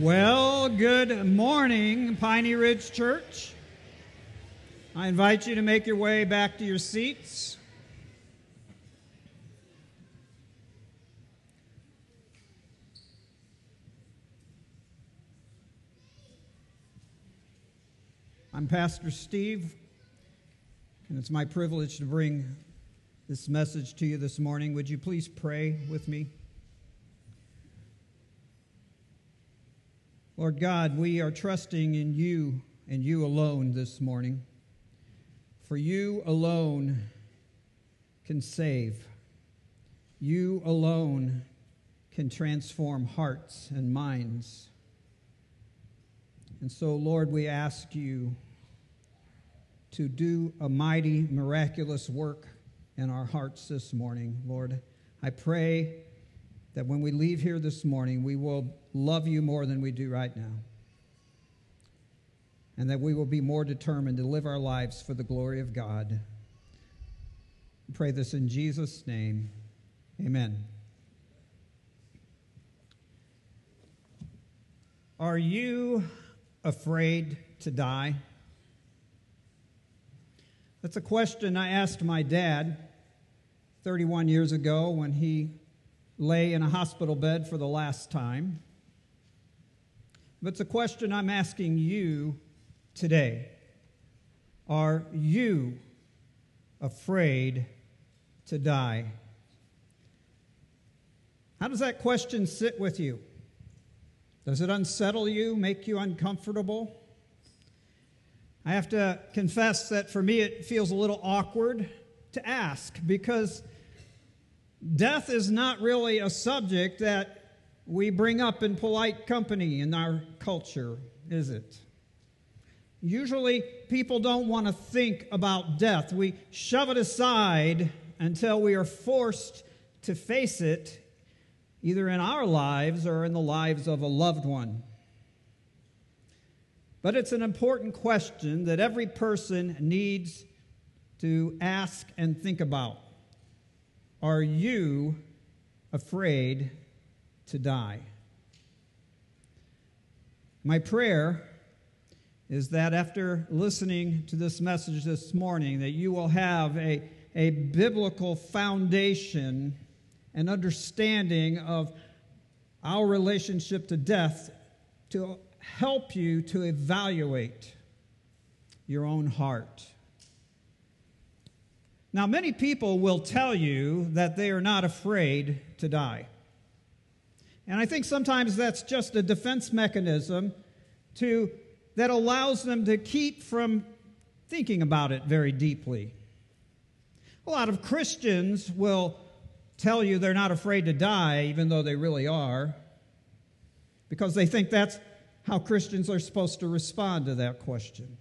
Well, good morning, Piney Ridge Church. I invite you to make your way back to your seats. I'm Pastor Steve, and it's my privilege to bring this message to you this morning. Would you please pray with me? Lord God, we are trusting in you and you alone this morning. For you alone can save. You alone can transform hearts and minds. And so, Lord, we ask you to do a mighty, miraculous work in our hearts this morning, Lord. I pray that when we leave here this morning, we will love you more than we do right now. And that we will be more determined to live our lives for the glory of God. Pray this in Jesus' name. Amen. Are you afraid to die? That's a question I asked my dad 31 years ago when he lay in a hospital bed for the last time. But it's a question I'm asking you today. Are you afraid to die? How does that question sit with you? Does it unsettle you, make you uncomfortable? I have to confess that for me it feels a little awkward to ask because Death is not really a subject that we bring up in polite company in our culture, is it? Usually, people don't want to think about death. We shove it aside until we are forced to face it, either in our lives or in the lives of a loved one. But it's an important question that every person needs to ask and think about. Are you afraid to die? My prayer is that after listening to this message this morning, that you will have a, a biblical foundation and understanding of our relationship to death to help you to evaluate your own heart. Now, many people will tell you that they are not afraid to die. And I think sometimes that's just a defense mechanism to, that allows them to keep from thinking about it very deeply. A lot of Christians will tell you they're not afraid to die, even though they really are, because they think that's how Christians are supposed to respond to that question.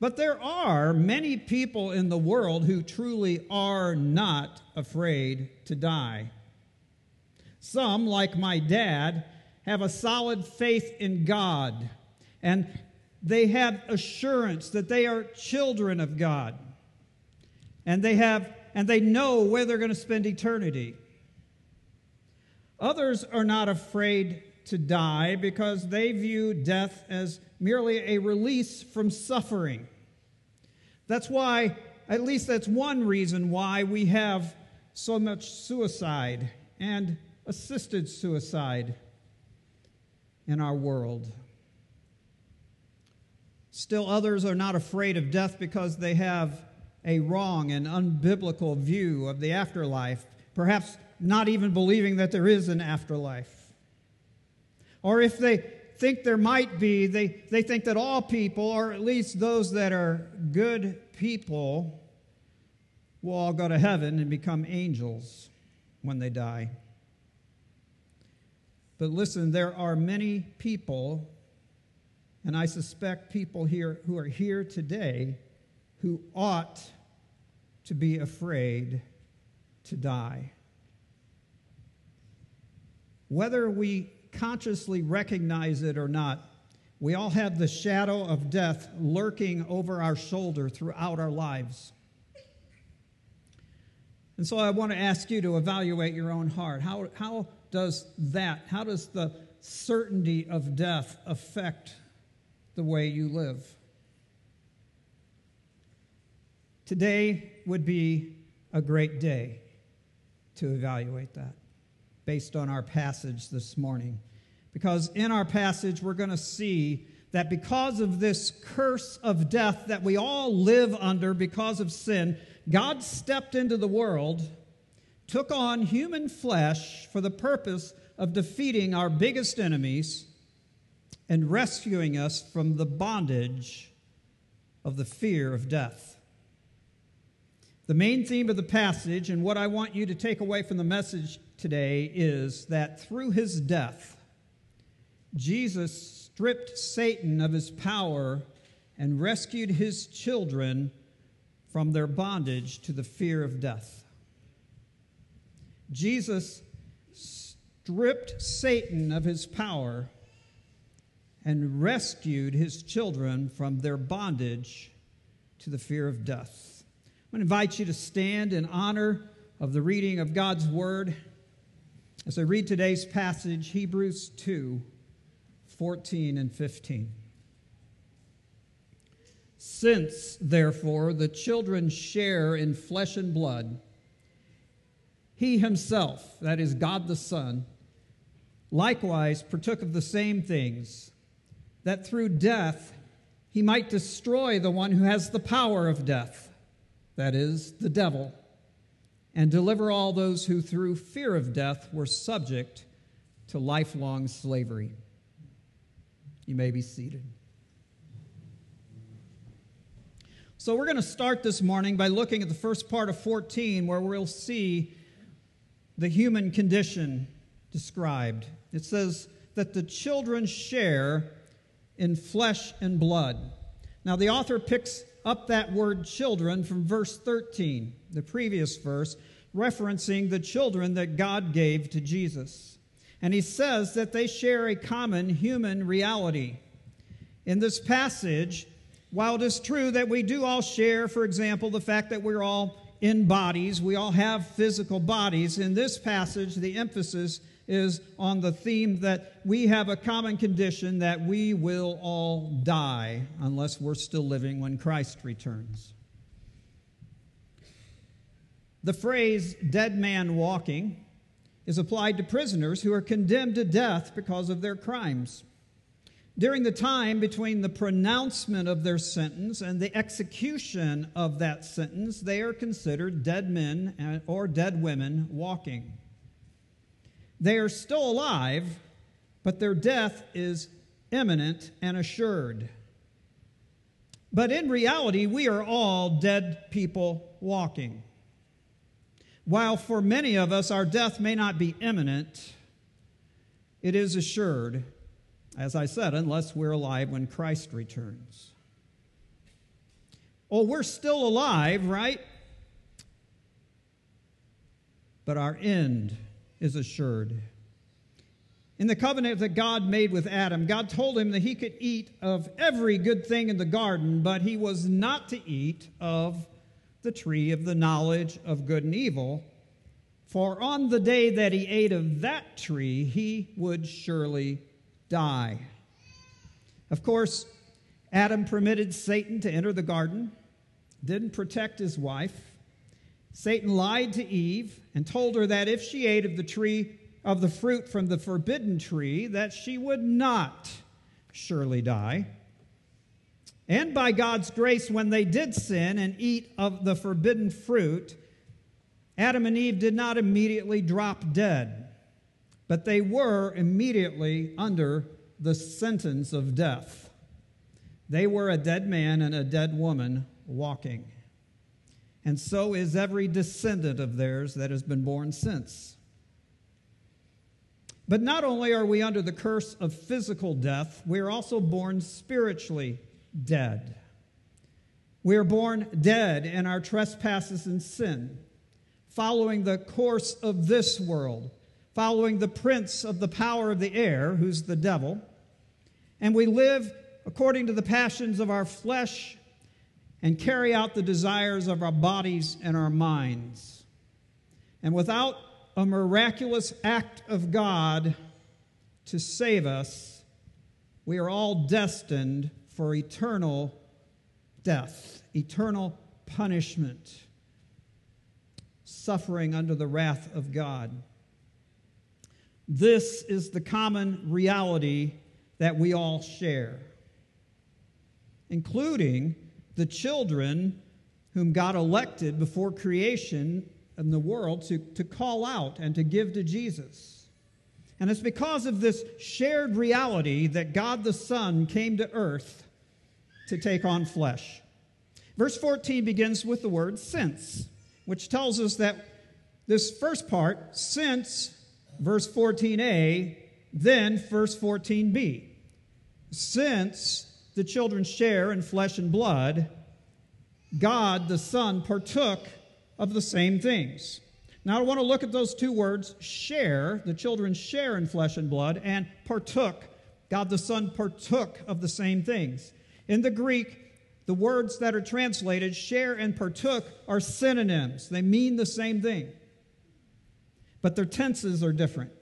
But there are many people in the world who truly are not afraid to die. Some, like my dad, have a solid faith in God and they have assurance that they are children of God. And they have and they know where they're going to spend eternity. Others are not afraid to die because they view death as merely a release from suffering. That's why, at least that's one reason why we have so much suicide and assisted suicide in our world. Still, others are not afraid of death because they have a wrong and unbiblical view of the afterlife, perhaps not even believing that there is an afterlife. Or if they think there might be, they, they think that all people, or at least those that are good people, will all go to heaven and become angels when they die. But listen, there are many people, and I suspect people here who are here today who ought to be afraid to die. Whether we consciously recognize it or not, we all have the shadow of death lurking over our shoulder throughout our lives. And so I want to ask you to evaluate your own heart. How, how does that, how does the certainty of death affect the way you live? Today would be a great day to evaluate that based on our passage this morning. Because in our passage, we're going to see that because of this curse of death that we all live under because of sin, God stepped into the world, took on human flesh for the purpose of defeating our biggest enemies and rescuing us from the bondage of the fear of death. The main theme of the passage, and what I want you to take away from the message today, is that through his death, Jesus stripped Satan of his power and rescued his children from their bondage to the fear of death. Jesus stripped Satan of his power and rescued his children from their bondage to the fear of death. I'm going to invite you to stand in honor of the reading of God's word as I read today's passage, Hebrews 2 14 and 15. Since, therefore, the children share in flesh and blood, he himself, that is God the Son, likewise partook of the same things, that through death he might destroy the one who has the power of death, that is, the devil, and deliver all those who through fear of death were subject to lifelong slavery. You may be seated. So, we're going to start this morning by looking at the first part of 14, where we'll see the human condition described. It says that the children share in flesh and blood. Now, the author picks up that word children from verse 13, the previous verse, referencing the children that God gave to Jesus. And he says that they share a common human reality. In this passage, while it is true that we do all share, for example, the fact that we're all in bodies, we all have physical bodies, in this passage, the emphasis is on the theme that we have a common condition that we will all die unless we're still living when Christ returns. The phrase dead man walking is applied to prisoners who are condemned to death because of their crimes. During the time between the pronouncement of their sentence and the execution of that sentence, they are considered dead men or dead women walking. They are still alive, but their death is imminent and assured. But in reality, we are all dead people walking. While for many of us our death may not be imminent, it is assured, as I said, unless we're alive when Christ returns. Oh, we're still alive, right? But our end is assured. In the covenant that God made with Adam, God told him that he could eat of every good thing in the garden, but he was not to eat of the tree of the knowledge of good and evil, for on the day that he ate of that tree, he would surely die. Of course, Adam permitted Satan to enter the garden, didn't protect his wife. Satan lied to Eve and told her that if she ate of the tree of the fruit from the forbidden tree, that she would not surely die. And by God's grace, when they did sin and eat of the forbidden fruit, Adam and Eve did not immediately drop dead, but they were immediately under the sentence of death. They were a dead man and a dead woman walking. And so is every descendant of theirs that has been born since. But not only are we under the curse of physical death, we are also born spiritually dead. We are born dead in our trespasses and sin, following the course of this world, following the prince of the power of the air, who's the devil. And we live according to the passions of our flesh and carry out the desires of our bodies and our minds. And without a miraculous act of God to save us, we are all destined for eternal death, eternal punishment, suffering under the wrath of God. This is the common reality that we all share, including the children whom God elected before creation in the world to, to call out and to give to Jesus. And it's because of this shared reality that God the Son came to earth to take on flesh. Verse 14 begins with the word since, which tells us that this first part, since verse 14a, then verse 14b. Since the children share in flesh and blood, God the Son partook of the same things. Now I want to look at those two words share, the children share in flesh and blood, and partook. God the Son partook of the same things. In the Greek, the words that are translated share and partook are synonyms, they mean the same thing, but their tenses are different.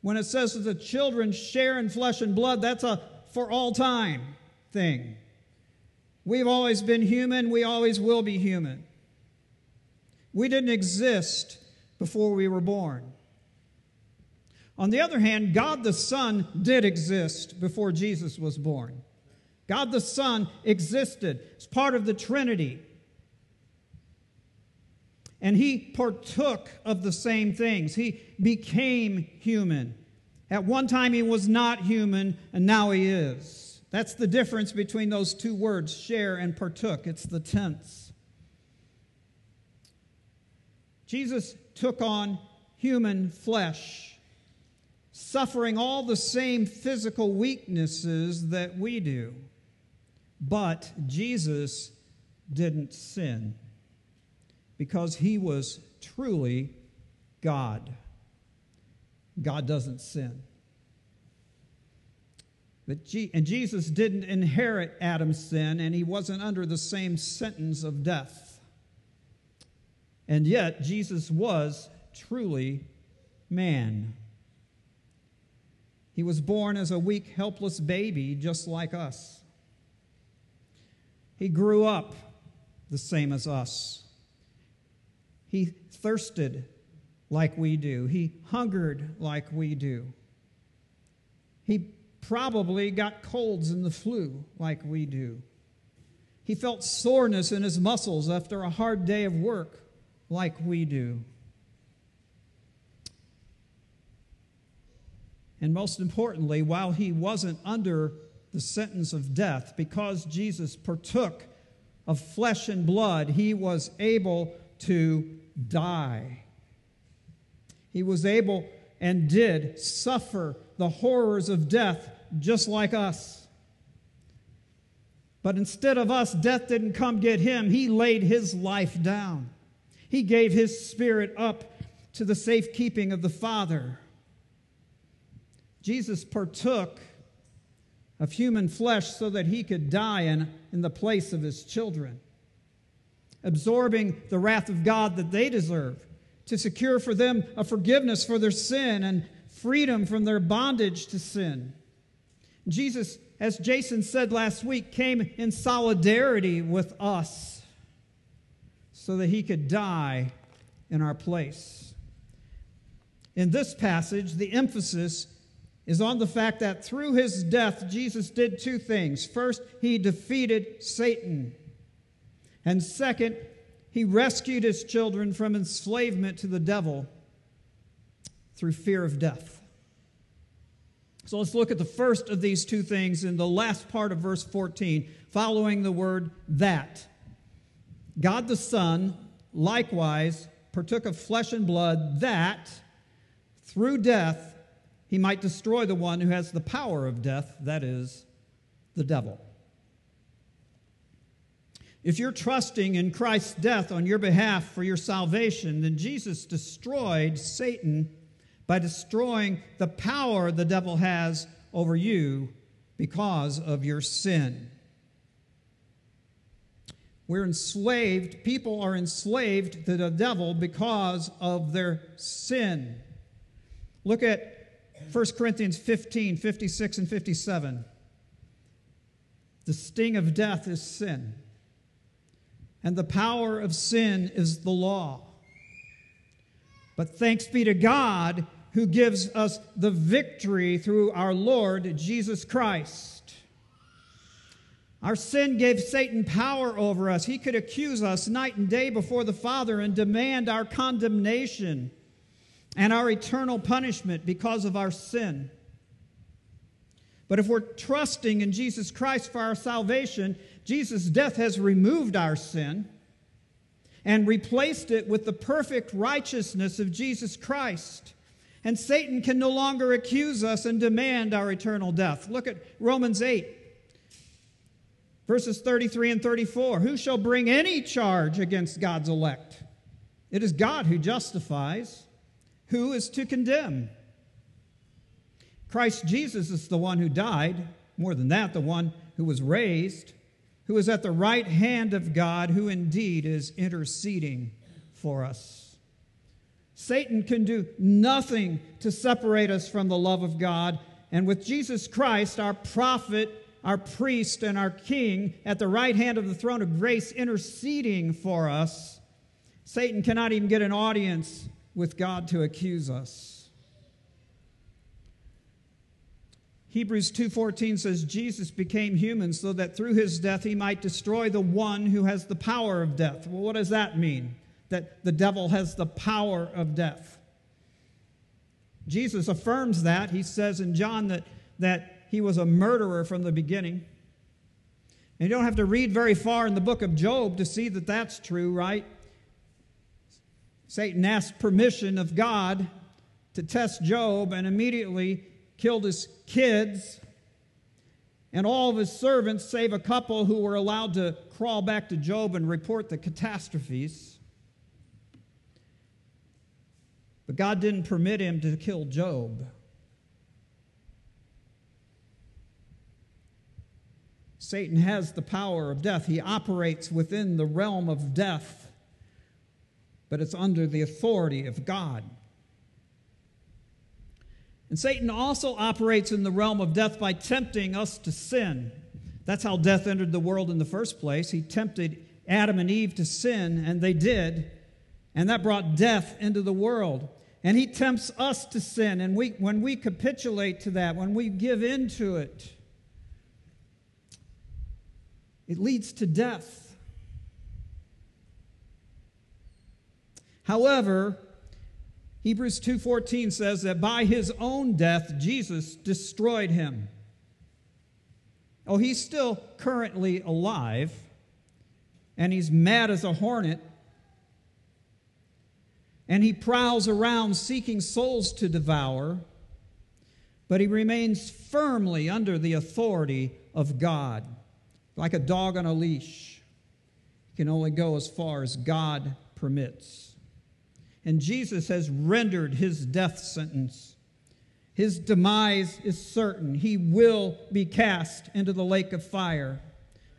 When it says that the children share in flesh and blood, that's a for all time thing. We've always been human, we always will be human. We didn't exist before we were born. On the other hand, God the Son did exist before Jesus was born. God the Son existed as part of the Trinity. And he partook of the same things. He became human. At one time, he was not human, and now he is. That's the difference between those two words, share and partook. It's the tense. Jesus took on human flesh, suffering all the same physical weaknesses that we do. But Jesus didn't sin because he was truly God. God doesn't sin. But G- and Jesus didn't inherit Adam's sin, and he wasn't under the same sentence of death. And yet, Jesus was truly man. He was born as a weak, helpless baby, just like us. He grew up the same as us. He thirsted like we do. He hungered like we do. He probably got colds and the flu like we do. He felt soreness in his muscles after a hard day of work like we do. And most importantly, while he wasn't under the sentence of death, because Jesus partook of flesh and blood, he was able to die. He was able and did suffer the horrors of death just like us. But instead of us, death didn't come get him. He laid his life down. He gave his spirit up to the safekeeping of the Father. Jesus partook of human flesh so that he could die in, in the place of his children, absorbing the wrath of God that they deserve, to secure for them a forgiveness for their sin and freedom from their bondage to sin. Jesus, as Jason said last week, came in solidarity with us so that he could die in our place. In this passage, the emphasis is on the fact that through his death, Jesus did two things. First, he defeated Satan. And second, he rescued his children from enslavement to the devil through fear of death. So let's look at the first of these two things in the last part of verse 14, following the word that. God the Son likewise partook of flesh and blood that through death he might destroy the one who has the power of death, that is, the devil. If you're trusting in Christ's death on your behalf for your salvation, then Jesus destroyed Satan by destroying the power the devil has over you because of your sin. We're enslaved, people are enslaved to the devil because of their sin. Look at 1 Corinthians 15, 56, and 57. The sting of death is sin, and the power of sin is the law. But thanks be to God who gives us the victory through our Lord Jesus Christ. Our sin gave Satan power over us. He could accuse us night and day before the Father and demand our condemnation and our eternal punishment because of our sin. But if we're trusting in Jesus Christ for our salvation, Jesus' death has removed our sin and replaced it with the perfect righteousness of Jesus Christ. And Satan can no longer accuse us and demand our eternal death. Look at Romans 8, verses 33 and 34. Who shall bring any charge against God's elect? It is God who justifies. Who is to condemn? Christ Jesus is the one who died, more than that, the one who was raised, who is at the right hand of God, who indeed is interceding for us. Satan can do nothing to separate us from the love of God. And with Jesus Christ, our prophet, our priest, and our king at the right hand of the throne of grace interceding for us, Satan cannot even get an audience with God to accuse us. Hebrews 2:14 says Jesus became human so that through his death he might destroy the one who has the power of death. Well, what does that mean? That the devil has the power of death. Jesus affirms that. He says in John that, that he was a murderer from the beginning. And you don't have to read very far in the book of Job to see that that's true, right? Satan asked permission of God to test Job, and immediately killed his kids, and all of his servants, save a couple who were allowed to crawl back to Job and report the catastrophes. But God didn't permit him to kill Job. Satan has the power of death. He operates within the realm of death, but it's under the authority of God. And Satan also operates in the realm of death by tempting us to sin. That's how death entered the world in the first place. He tempted Adam and Eve to sin, and they did. And that brought death into the world. And he tempts us to sin. And we, when we capitulate to that, when we give in to it, it leads to death. However, Hebrews 2:14 says that by his own death Jesus destroyed him. Oh, he's still currently alive and he's mad as a hornet. And he prowls around seeking souls to devour, but he remains firmly under the authority of God, like a dog on a leash. He can only go as far as God permits and Jesus has rendered his death sentence. His demise is certain. He will be cast into the lake of fire.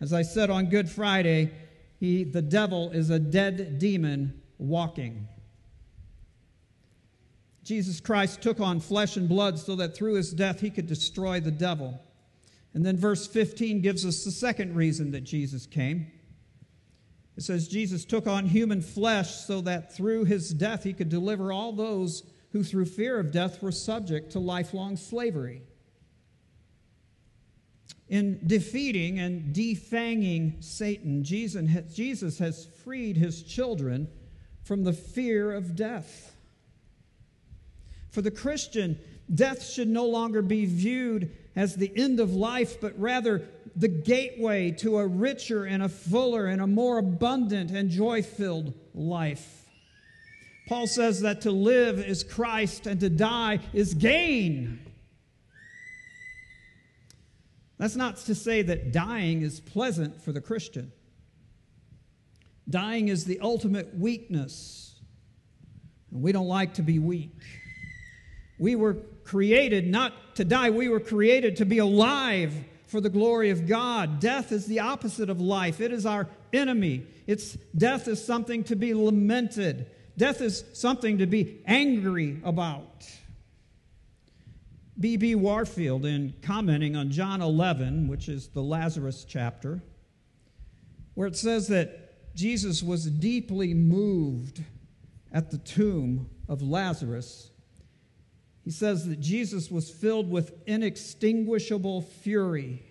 As I said on Good Friday, he, the devil is a dead demon walking. Jesus Christ took on flesh and blood so that through his death he could destroy the devil. And then verse 15 gives us the second reason that Jesus came. It says Jesus took on human flesh so that through his death he could deliver all those who through fear of death were subject to lifelong slavery. In defeating and defanging Satan, Jesus has freed his children from the fear of death. For the Christian, death should no longer be viewed as the end of life, but rather the gateway to a richer and a fuller and a more abundant and joy filled life. Paul says that to live is Christ and to die is gain. That's not to say that dying is pleasant for the Christian. Dying is the ultimate weakness. And we don't like to be weak. We were created not to die, we were created to be alive for the glory of God. Death is the opposite of life, it is our enemy. It's, death is something to be lamented, death is something to be angry about. B.B. Warfield, in commenting on John 11, which is the Lazarus chapter, where it says that Jesus was deeply moved at the tomb of Lazarus, he says that Jesus was filled with inextinguishable fury,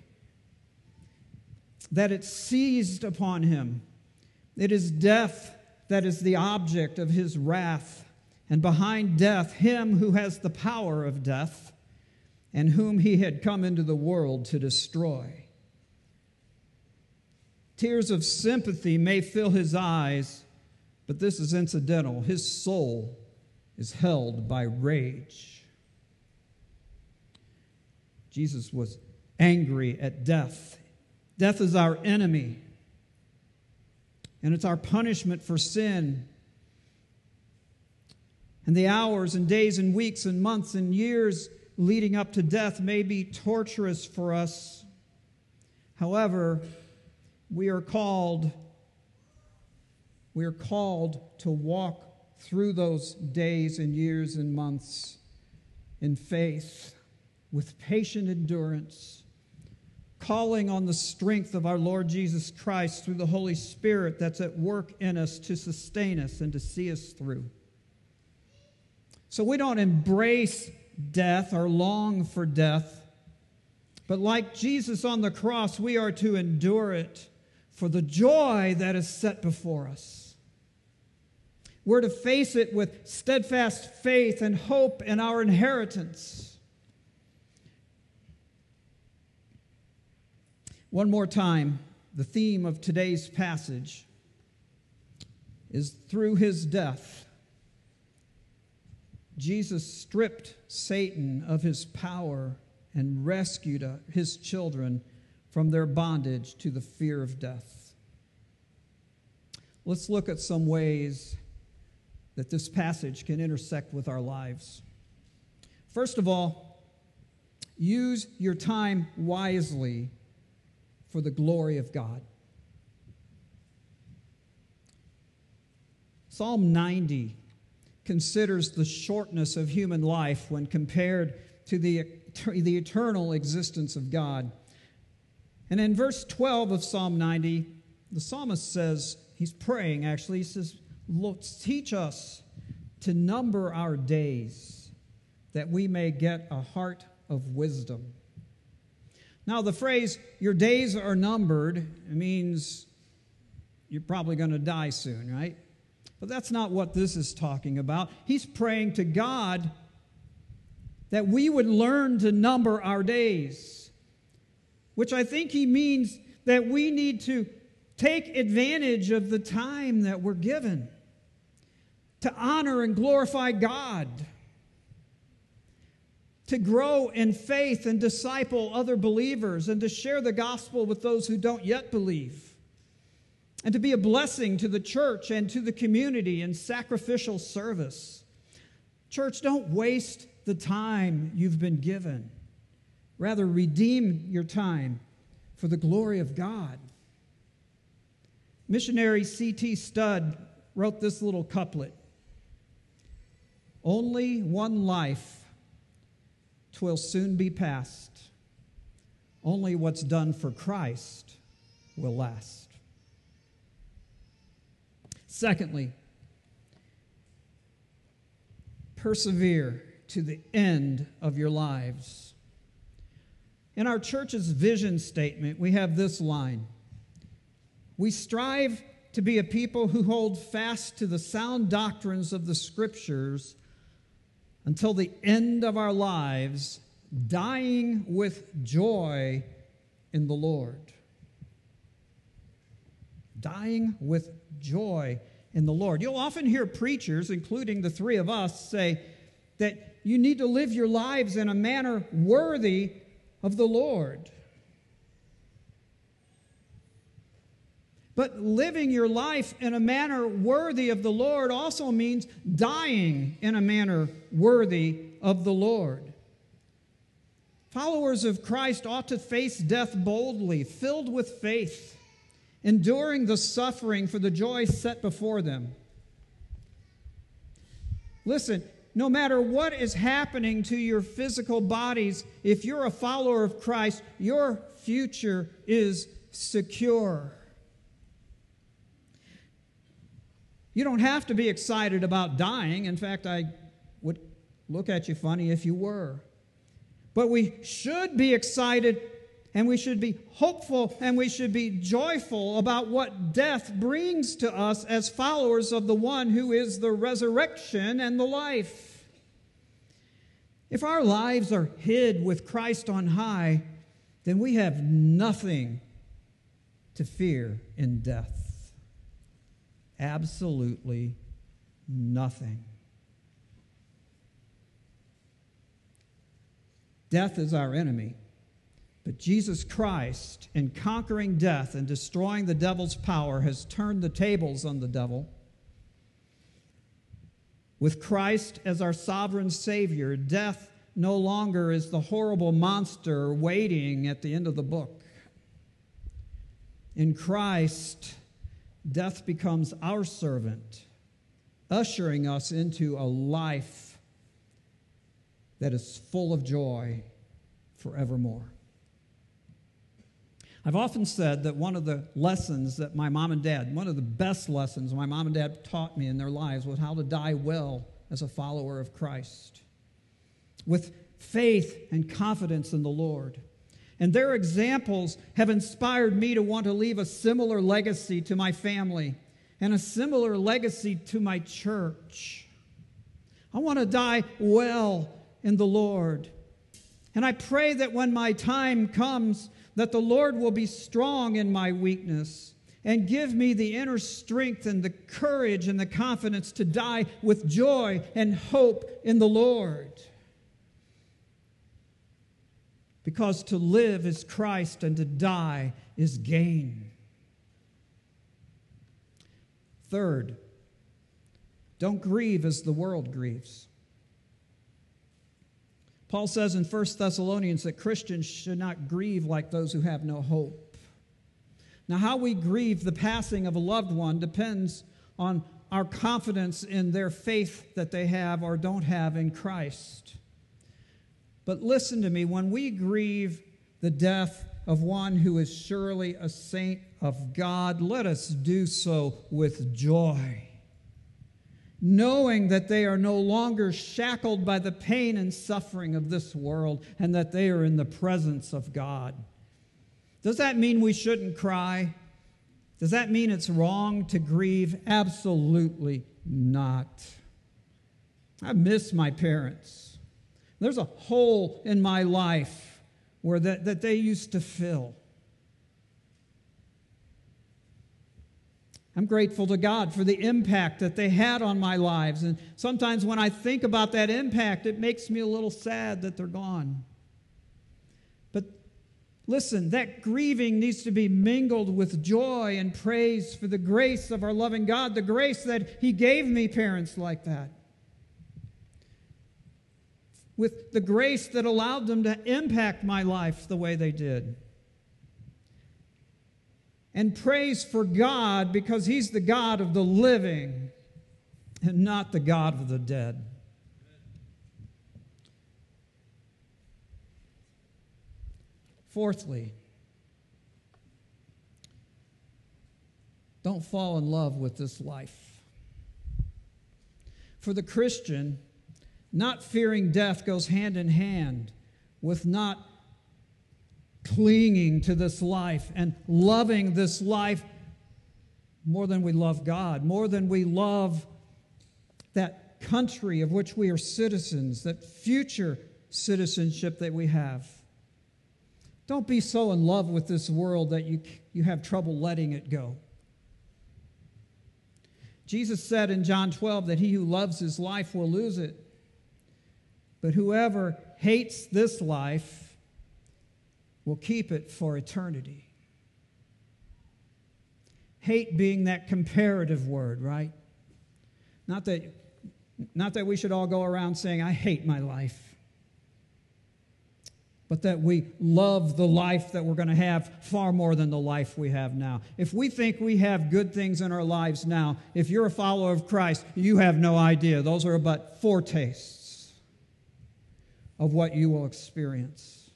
that it seized upon him. It is death that is the object of his wrath, and behind death, him who has the power of death and whom he had come into the world to destroy. Tears of sympathy may fill his eyes, but this is incidental. His soul is held by rage. Jesus was angry at death. Death is our enemy, and it's our punishment for sin. And the hours and days and weeks and months and years leading up to death may be torturous for us. However, we are called we are called to walk through those days and years and months in faith with patient endurance, calling on the strength of our Lord Jesus Christ through the Holy Spirit that's at work in us to sustain us and to see us through. So we don't embrace death or long for death. But like Jesus on the cross, we are to endure it for the joy that is set before us. We're to face it with steadfast faith and hope in our inheritance. One more time, the theme of today's passage is through his death Jesus stripped Satan of his power and rescued uh, his children from their bondage to the fear of death. Let's look at some ways that this passage can intersect with our lives. First of all, use your time wisely for the glory of God. Psalm 90 considers the shortness of human life when compared to the, the eternal existence of God. And in verse 12 of Psalm 90, the psalmist says, he's praying actually, he says, Look, teach us to number our days that we may get a heart of wisdom. Now, the phrase, your days are numbered, means you're probably going to die soon, right? But that's not what this is talking about. He's praying to God that we would learn to number our days, which I think he means that we need to take advantage of the time that we're given to honor and glorify God, to grow in faith and disciple other believers, and to share the gospel with those who don't yet believe and to be a blessing to the church and to the community in sacrificial service. Church, don't waste the time you've been given. Rather, redeem your time for the glory of God. Missionary C.T. Studd wrote this little couplet Only one life, twill soon be past. Only what's done for Christ will last. Secondly, persevere to the end of your lives. In our church's vision statement, we have this line We strive to be a people who hold fast to the sound doctrines of the scriptures until the end of our lives, dying with joy in the Lord. Dying with joy in the Lord. You'll often hear preachers, including the three of us, say that you need to live your lives in a manner worthy of the Lord. But living your life in a manner worthy of the Lord also means dying in a manner worthy of the Lord. Followers of Christ ought to face death boldly, filled with faith enduring the suffering for the joy set before them. Listen, no matter what is happening to your physical bodies, if you're a follower of Christ, your future is secure. You don't have to be excited about dying. In fact, I would look at you funny if you were. But we should be excited and we should be hopeful and we should be joyful about what death brings to us as followers of the one who is the resurrection and the life. If our lives are hid with Christ on high, then we have nothing to fear in death. Absolutely nothing. Death is our enemy. But Jesus Christ, in conquering death and destroying the devil's power, has turned the tables on the devil. With Christ as our sovereign Savior, death no longer is the horrible monster waiting at the end of the book. In Christ, death becomes our servant, ushering us into a life that is full of joy forevermore. I've often said that one of the lessons that my mom and dad, one of the best lessons my mom and dad taught me in their lives was how to die well as a follower of Christ with faith and confidence in the Lord. And their examples have inspired me to want to leave a similar legacy to my family and a similar legacy to my church. I want to die well in the Lord. And I pray that when my time comes, that the Lord will be strong in my weakness and give me the inner strength and the courage and the confidence to die with joy and hope in the Lord. Because to live is Christ and to die is gain. Third, don't grieve as the world grieves. Paul says in 1 Thessalonians that Christians should not grieve like those who have no hope. Now, how we grieve the passing of a loved one depends on our confidence in their faith that they have or don't have in Christ. But listen to me when we grieve the death of one who is surely a saint of God, let us do so with joy knowing that they are no longer shackled by the pain and suffering of this world and that they are in the presence of God. Does that mean we shouldn't cry? Does that mean it's wrong to grieve? Absolutely not. I miss my parents. There's a hole in my life where that, that they used to fill. I'm grateful to God for the impact that they had on my lives. And sometimes when I think about that impact, it makes me a little sad that they're gone. But listen, that grieving needs to be mingled with joy and praise for the grace of our loving God, the grace that He gave me parents like that. With the grace that allowed them to impact my life the way they did and praise for God because He's the God of the living and not the God of the dead. Fourthly, don't fall in love with this life. For the Christian, not fearing death goes hand in hand with not clinging to this life and loving this life more than we love God, more than we love that country of which we are citizens, that future citizenship that we have. Don't be so in love with this world that you, you have trouble letting it go. Jesus said in John 12 that he who loves his life will lose it. But whoever hates this life will keep it for eternity. Hate being that comparative word, right? Not that, not that we should all go around saying, I hate my life. but that we love the life that we're going to have far more than the life we have now. If we think we have good things in our lives now, if you're a follower of Christ, you have no idea. Those are but foretastes of what you will experience.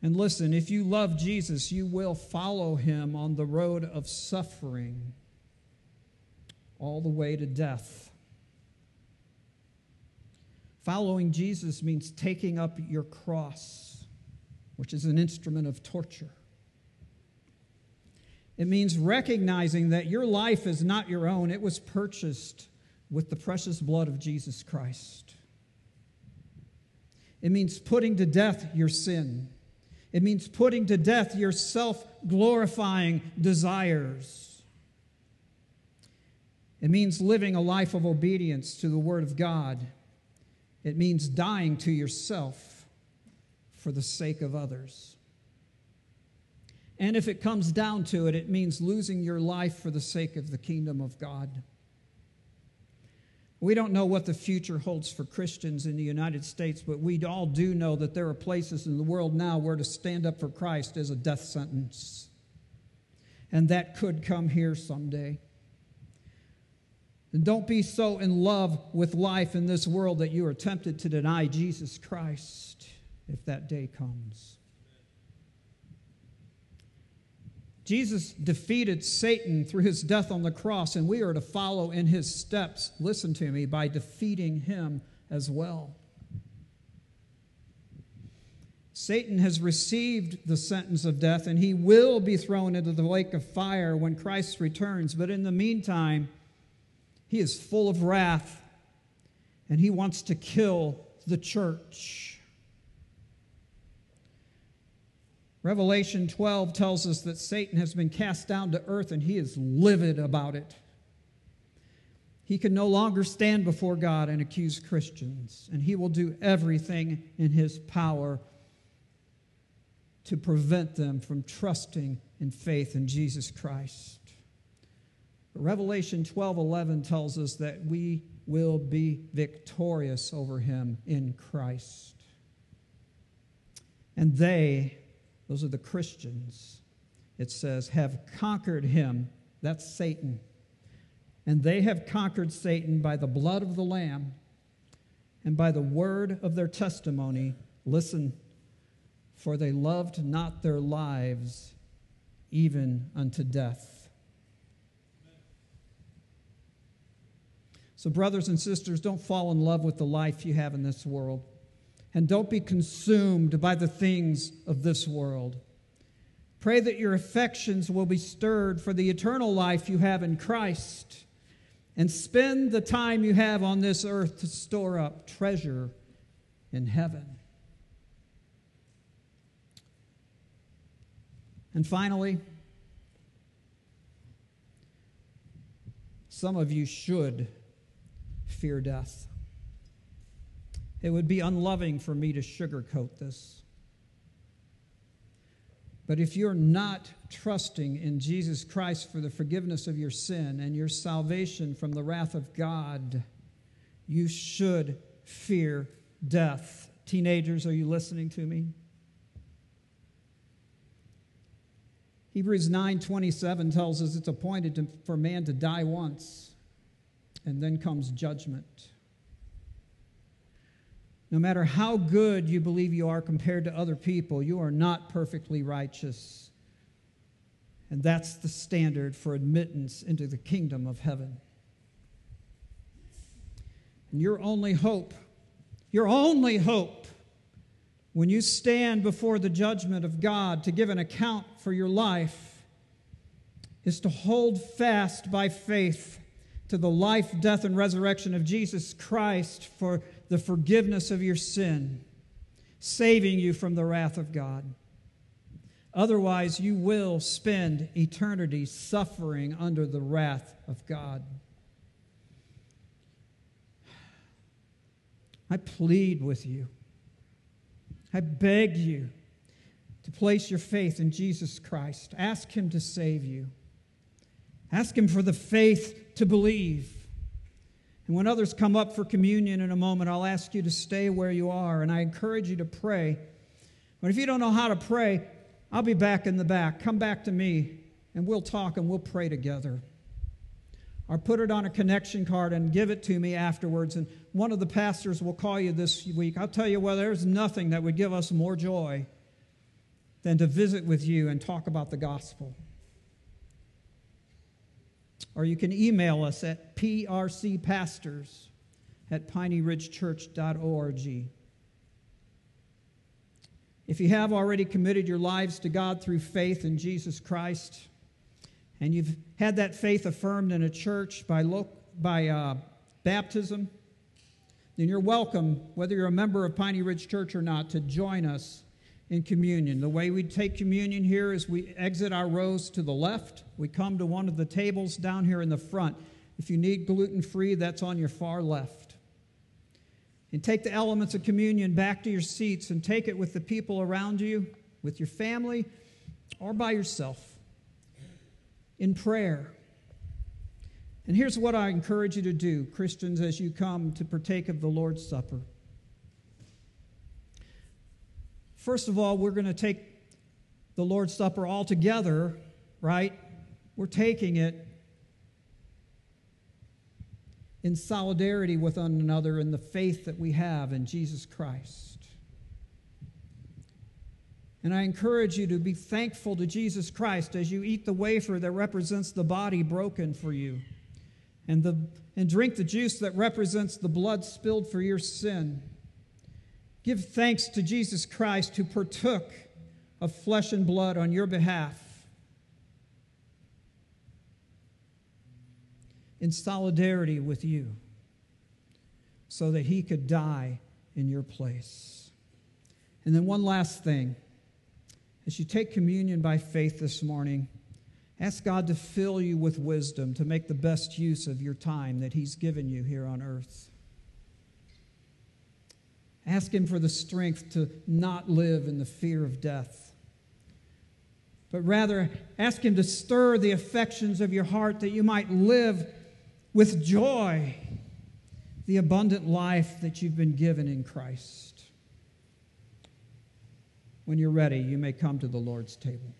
And listen, if you love Jesus, you will follow him on the road of suffering all the way to death. Following Jesus means taking up your cross, which is an instrument of torture. It means recognizing that your life is not your own, it was purchased with the precious blood of Jesus Christ. It means putting to death your sin. It means putting to death your self glorifying desires. It means living a life of obedience to the Word of God it means dying to yourself for the sake of others. And if it comes down to it, it means losing your life for the sake of the kingdom of God. We don't know what the future holds for Christians in the United States, but we all do know that there are places in the world now where to stand up for Christ is a death sentence. And that could come here someday. And don't be so in love with life in this world that you are tempted to deny Jesus Christ if that day comes. Jesus defeated Satan through his death on the cross, and we are to follow in his steps, listen to me, by defeating him as well. Satan has received the sentence of death, and he will be thrown into the lake of fire when Christ returns. But in the meantime, he is full of wrath and he wants to kill the church. Revelation 12 tells us that Satan has been cast down to earth and he is livid about it. He can no longer stand before God and accuse Christians, and he will do everything in his power to prevent them from trusting in faith in Jesus Christ. Revelation 12:11 tells us that we will be victorious over him in Christ. And they, those are the Christians, it says, have conquered him. That's Satan. And they have conquered Satan by the blood of the Lamb and by the word of their testimony. Listen, for they loved not their lives even unto death. So, brothers and sisters, don't fall in love with the life you have in this world. And don't be consumed by the things of this world. Pray that your affections will be stirred for the eternal life you have in Christ. And spend the time you have on this earth to store up treasure in heaven. And finally, some of you should fear death. It would be unloving for me to sugarcoat this. But if you're not trusting in Jesus Christ for the forgiveness of your sin and your salvation from the wrath of God, you should fear death. Teenagers, are you listening to me? Hebrews 9:27 tells us it's appointed for man to die once and then comes judgment. No matter how good you believe you are compared to other people, you are not perfectly righteous. And that's the standard for admittance into the kingdom of heaven. And your only hope, your only hope, when you stand before the judgment of God to give an account for your life, is to hold fast by faith to the life, death, and resurrection of Jesus Christ for the forgiveness of your sin, saving you from the wrath of God. Otherwise, you will spend eternity suffering under the wrath of God. I plead with you. I beg you to place your faith in Jesus Christ. Ask Him to save you. Ask Him for the faith to believe. And when others come up for communion in a moment, I'll ask you to stay where you are, and I encourage you to pray. But if you don't know how to pray, I'll be back in the back. Come back to me, and we'll talk and we'll pray together. Or put it on a connection card and give it to me afterwards. And one of the pastors will call you this week. I'll tell you what, there's nothing that would give us more joy than to visit with you and talk about the gospel or you can email us at prcpastors at pineyridgechurch.org. If you have already committed your lives to God through faith in Jesus Christ, and you've had that faith affirmed in a church by, lo- by uh, baptism, then you're welcome, whether you're a member of Piney Ridge Church or not, to join us in communion. The way we take communion here is we exit our rows to the left. We come to one of the tables down here in the front. If you need gluten free, that's on your far left. And take the elements of communion back to your seats and take it with the people around you, with your family, or by yourself in prayer. And here's what I encourage you to do, Christians, as you come to partake of the Lord's Supper. First of all, we're going to take the Lord's Supper all together, right? We're taking it in solidarity with one another in the faith that we have in Jesus Christ. And I encourage you to be thankful to Jesus Christ as you eat the wafer that represents the body broken for you, and, the, and drink the juice that represents the blood spilled for your sin. Give thanks to Jesus Christ who partook of flesh and blood on your behalf in solidarity with you so that he could die in your place. And then, one last thing. As you take communion by faith this morning, ask God to fill you with wisdom to make the best use of your time that He's given you here on earth. Ask Him for the strength to not live in the fear of death, but rather ask Him to stir the affections of your heart that you might live with joy the abundant life that you've been given in Christ. When you're ready, you may come to the Lord's table.